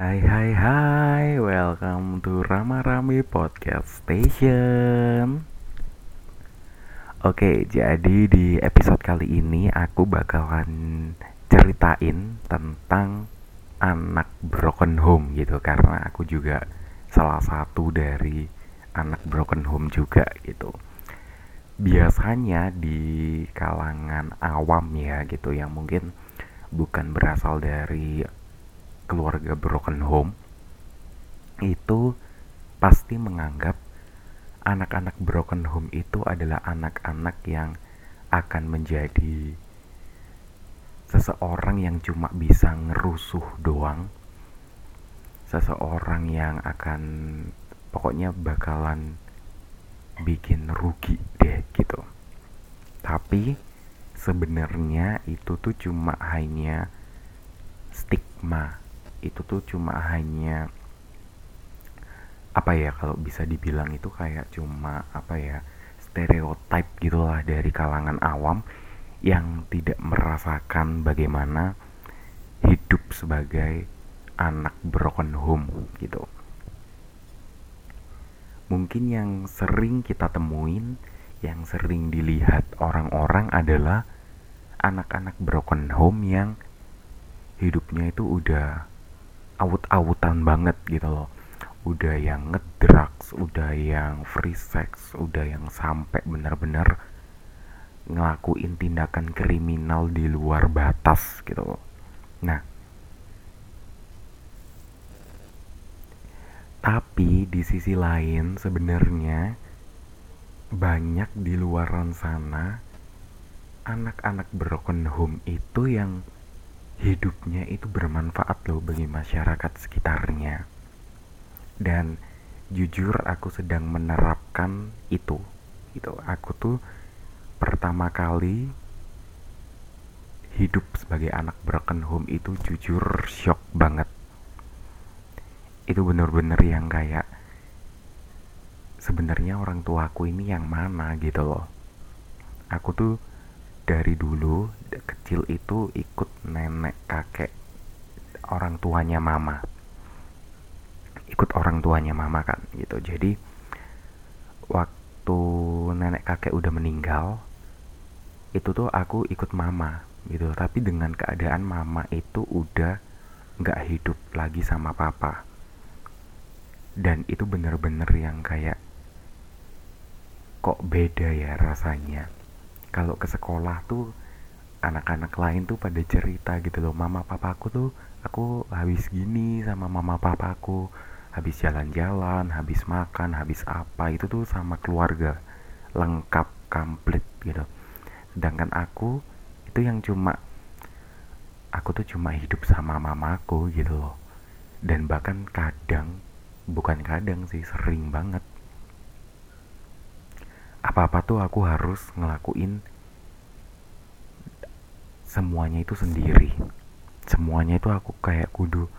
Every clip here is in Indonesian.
Hai hai hai, welcome to Rama Rami Podcast Station. Oke, jadi di episode kali ini aku bakalan ceritain tentang anak broken home gitu karena aku juga salah satu dari anak broken home juga gitu. Biasanya di kalangan awam ya gitu yang mungkin bukan berasal dari keluarga broken home itu pasti menganggap anak-anak broken home itu adalah anak-anak yang akan menjadi seseorang yang cuma bisa ngerusuh doang seseorang yang akan pokoknya bakalan bikin rugi deh gitu. Tapi sebenarnya itu tuh cuma hanya stigma itu tuh cuma hanya apa ya kalau bisa dibilang itu kayak cuma apa ya stereotip gitulah dari kalangan awam yang tidak merasakan bagaimana hidup sebagai anak broken home gitu. Mungkin yang sering kita temuin yang sering dilihat orang-orang adalah anak-anak broken home yang hidupnya itu udah awut-awutan banget gitu loh. Udah yang ngedrugs udah yang free sex udah yang sampai bener-bener ngelakuin tindakan kriminal di luar batas gitu loh. Nah tapi di sisi lain sebenarnya banyak di luaran sana anak-anak broken home itu yang hidupnya itu bermanfaat loh bagi masyarakat sekitarnya. Dan jujur aku sedang menerapkan itu. Gitu. Aku tuh pertama kali hidup sebagai anak broken home itu jujur shock banget. Itu bener-bener yang kayak sebenarnya orang tuaku ini yang mana gitu loh. Aku tuh dari dulu kecil itu ikut nenek kakek orang tuanya mama. Ikut orang tuanya mama kan gitu. Jadi waktu nenek kakek udah meninggal itu tuh aku ikut mama gitu. Tapi dengan keadaan mama itu udah nggak hidup lagi sama papa. Dan itu bener-bener yang kayak kok beda ya rasanya kalau ke sekolah tuh anak-anak lain tuh pada cerita gitu loh mama papaku tuh aku habis gini sama mama papaku. Habis jalan-jalan habis makan habis apa itu tuh sama keluarga lengkap komplit gitu. Sedangkan aku itu yang cuma aku tuh cuma hidup sama mamaku gitu loh. Dan bahkan kadang bukan kadang sih sering banget apa-apa tuh aku harus ngelakuin semuanya itu sendiri. Semuanya itu aku kayak kudu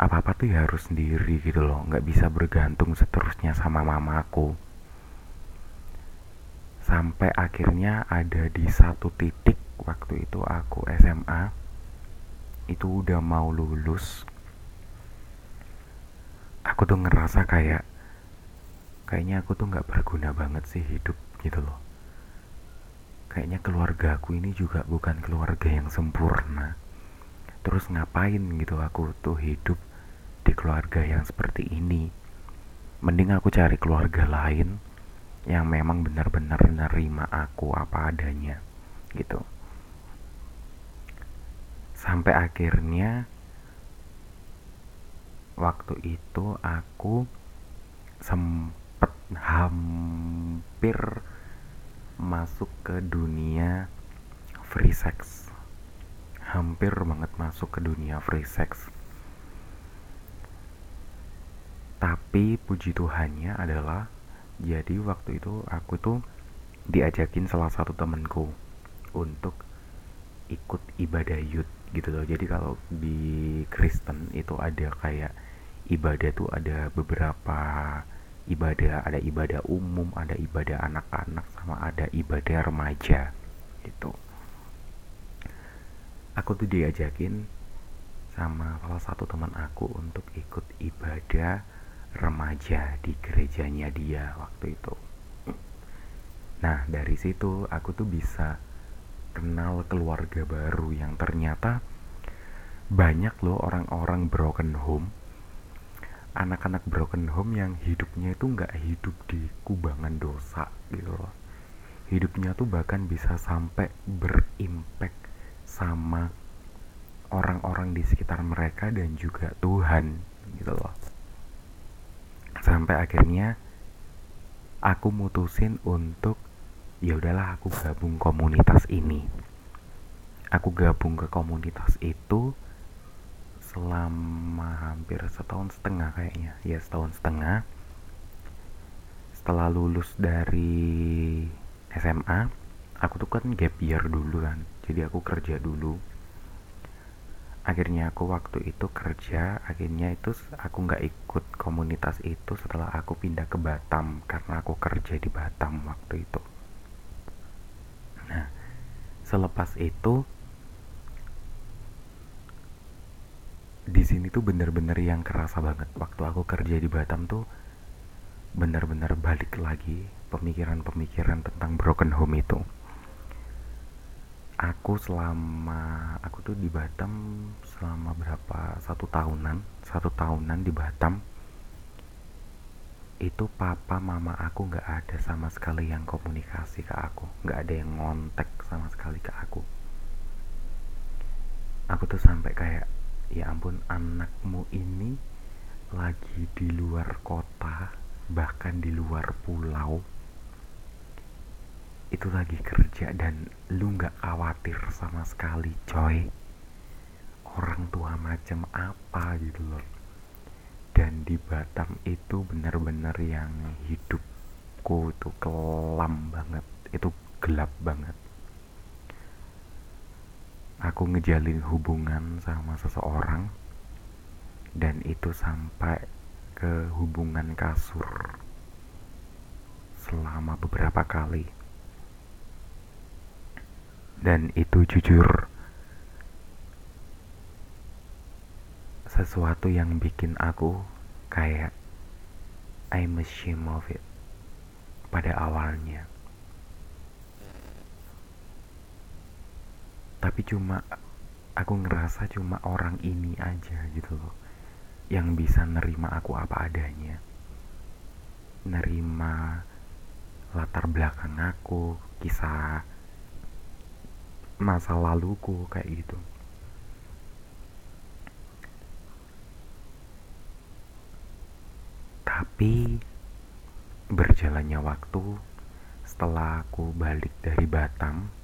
apa-apa tuh ya harus sendiri gitu loh. Nggak bisa bergantung seterusnya sama mamaku sampai akhirnya ada di satu titik waktu itu aku SMA itu udah mau lulus. Aku tuh ngerasa kayak kayaknya aku tuh nggak berguna banget sih hidup gitu loh. Kayaknya keluarga aku ini juga bukan keluarga yang sempurna. Terus ngapain gitu aku tuh hidup di keluarga yang seperti ini? Mending aku cari keluarga lain yang memang benar-benar nerima aku apa adanya gitu. Sampai akhirnya waktu itu aku sem hampir masuk ke dunia free sex. Hampir banget masuk ke dunia free sex. Tapi puji Tuhannya adalah jadi waktu itu aku tuh diajakin salah satu temenku untuk ikut ibadah yud gitu loh. Jadi kalau di Kristen itu ada kayak ibadah tuh ada beberapa ibadah ada ibadah umum ada ibadah anak-anak sama ada ibadah remaja gitu. Aku tuh diajakin sama salah satu teman aku untuk ikut ibadah remaja di gerejanya dia waktu itu. Nah dari situ aku tuh bisa kenal keluarga baru yang ternyata banyak loh orang-orang broken home anak-anak broken home yang hidupnya itu nggak hidup di kubangan dosa gitu loh. Hidupnya tuh bahkan bisa sampai berimpact sama orang-orang di sekitar mereka dan juga Tuhan gitu loh. Sampai akhirnya aku mutusin untuk ya udahlah aku gabung komunitas ini. Aku gabung ke komunitas itu selama hampir setahun setengah kayaknya. Ya setahun setengah. Setelah lulus dari SMA aku tuh kan gap year dulu kan. Jadi aku kerja dulu. Akhirnya aku waktu itu kerja akhirnya itu aku nggak ikut komunitas itu setelah aku pindah ke Batam karena aku kerja di Batam waktu itu. Nah selepas itu tuh bener-bener yang kerasa banget. Waktu aku kerja di Batam tuh bener-bener balik lagi pemikiran-pemikiran tentang broken home itu. Aku selama aku tuh di Batam selama berapa satu tahunan satu tahunan di Batam itu papa mama aku nggak ada sama sekali yang komunikasi ke aku. Nggak ada yang ngontek sama sekali ke aku. Aku tuh sampai kayak ya ampun anakmu ini lagi di luar kota bahkan di luar pulau. Itu lagi kerja dan lu nggak khawatir sama sekali coy. Orang tua macam apa gitu loh. Dan di Batam itu benar-benar yang hidupku itu kelam banget itu gelap banget aku ngejalin hubungan sama seseorang dan itu sampai ke hubungan kasur selama beberapa kali. Dan itu jujur sesuatu yang bikin aku kayak I'm ashamed of it pada awalnya tapi cuma aku ngerasa cuma orang ini aja gitu loh yang bisa nerima aku apa adanya. Nerima latar belakang aku kisah masa laluku kayak gitu. Tapi berjalannya waktu setelah aku balik dari Batam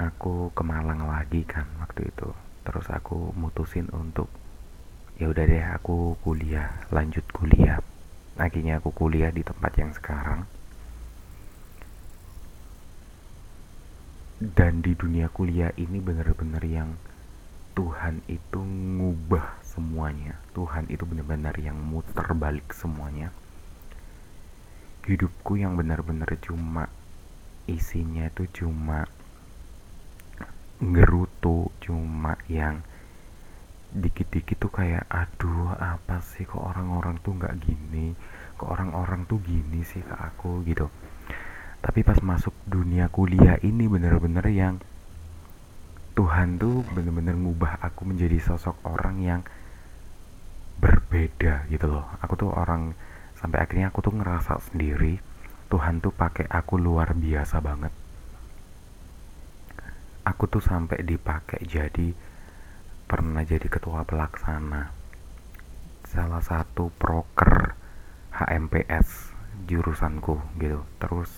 aku ke Malang lagi kan waktu itu. Terus aku mutusin untuk ya udah deh aku kuliah lanjut kuliah. Akhirnya aku kuliah di tempat yang sekarang. Dan di dunia kuliah ini bener-bener yang Tuhan itu ngubah semuanya. Tuhan itu benar-benar yang muter balik semuanya. Hidupku yang benar-benar cuma isinya itu cuma ngerutu cuma yang dikit-dikit tuh kayak aduh apa sih kok orang-orang tuh nggak gini? Kok orang-orang tuh gini sih ke aku? Gitu. Tapi pas masuk dunia kuliah ini bener-bener yang Tuhan tuh bener-bener ngubah aku menjadi sosok orang yang berbeda gitu loh. Aku tuh orang sampai akhirnya aku tuh ngerasa sendiri Tuhan tuh pakai aku luar biasa banget aku tuh sampai dipakai jadi pernah jadi ketua pelaksana. Salah satu proker HMPS jurusanku gitu. Terus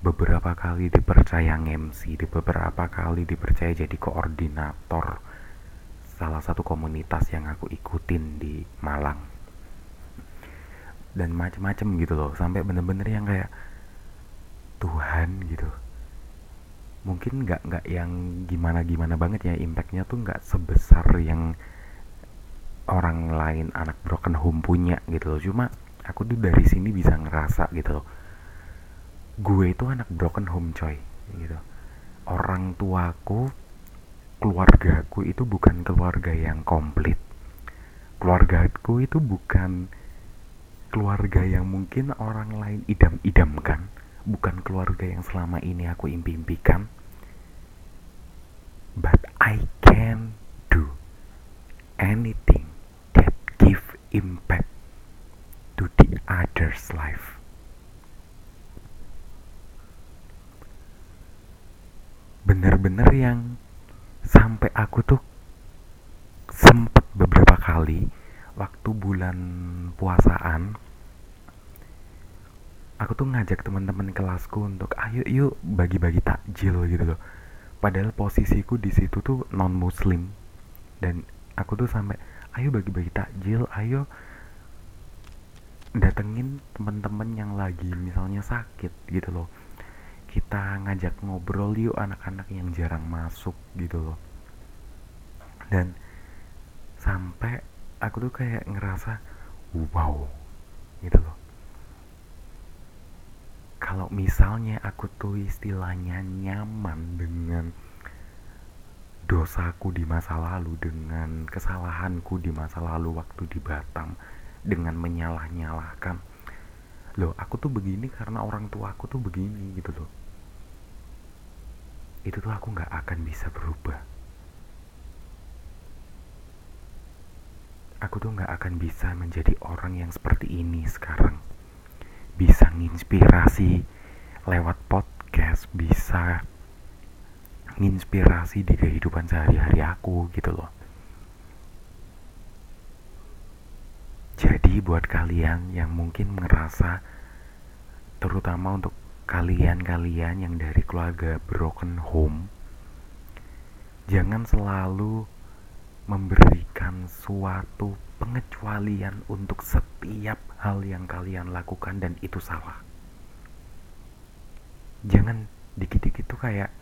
beberapa kali dipercaya MC di beberapa kali dipercaya jadi koordinator salah satu komunitas yang aku ikutin di Malang. Dan macem-macem gitu loh sampai bener-bener yang kayak Tuhan gitu mungkin nggak nggak yang gimana gimana banget ya impactnya tuh nggak sebesar yang orang lain anak broken home punya gitu loh. Cuma aku tuh dari sini bisa ngerasa gitu loh. Gue itu anak broken home coy gitu. Orang tuaku keluargaku itu bukan keluarga yang komplit. Keluargaku itu bukan keluarga yang mungkin orang lain idam-idamkan bukan keluarga yang selama ini aku impi-impikan but I can do anything that give impact to the other's life. Bener-bener yang sampai aku tuh sempet beberapa kali waktu bulan puasaan aku tuh ngajak teman-teman kelasku untuk ayo yuk bagi-bagi takjil gitu loh. Padahal posisiku di situ tuh non muslim dan aku tuh sampai ayo bagi-bagi takjil ayo datengin teman-teman yang lagi misalnya sakit gitu loh. Kita ngajak ngobrol yuk anak-anak yang jarang masuk gitu loh. Dan sampai aku tuh kayak ngerasa wow gitu loh kalau misalnya aku tuh istilahnya nyaman dengan dosaku di masa lalu dengan kesalahanku di masa lalu waktu di Batam dengan menyalah-nyalahkan. Loh aku tuh begini karena orang tua aku tuh begini gitu loh. Itu tuh aku nggak akan bisa berubah. Aku tuh nggak akan bisa menjadi orang yang seperti ini sekarang bisa nginspirasi lewat podcast bisa nginspirasi di kehidupan sehari-hari aku gitu loh. Jadi buat kalian yang mungkin merasa terutama untuk kalian-kalian yang dari keluarga broken home jangan selalu memberikan suatu pengecualian untuk setiap hal yang kalian lakukan dan itu salah. Jangan dikit-dikit tuh kayak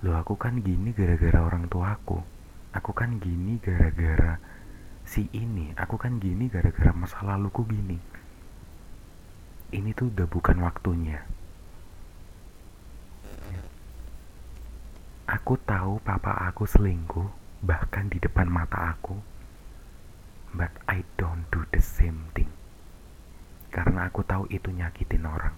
lo aku kan gini gara-gara orang tua aku. Aku kan gini gara-gara si ini. Aku kan gini gara-gara masa laluku gini. Ini tuh udah bukan waktunya. Aku tahu papa aku selingkuh, bahkan di depan mata aku. But I don't do the same thing. Karena aku tahu itu nyakitin orang.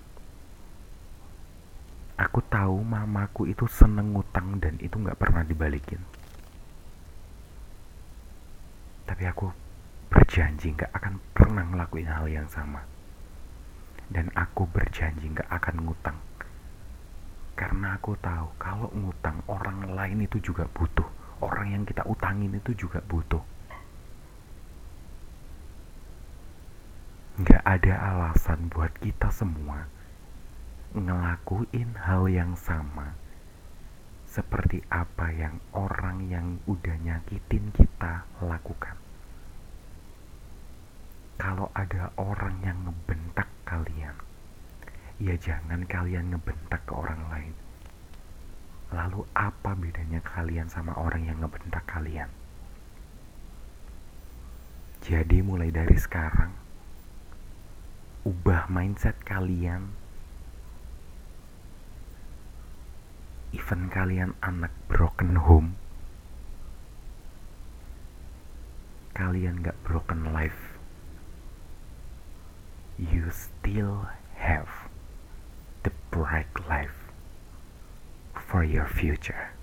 Aku tahu mamaku itu seneng ngutang dan itu nggak pernah dibalikin. Tapi aku berjanji nggak akan pernah ngelakuin hal yang sama. Dan aku berjanji nggak akan ngutang karena aku tahu kalau ngutang orang lain itu juga butuh orang yang kita utangin itu juga butuh nggak ada alasan buat kita semua ngelakuin hal yang sama seperti apa yang orang yang udah nyakitin kita lakukan kalau ada orang yang ngebentak kalian ya jangan kalian ngebentak ke orang lain. Lalu apa bedanya kalian sama orang yang ngebentak kalian? Jadi mulai dari sekarang, ubah mindset kalian. Even kalian anak broken home, kalian gak broken life. You still have bright life for your future.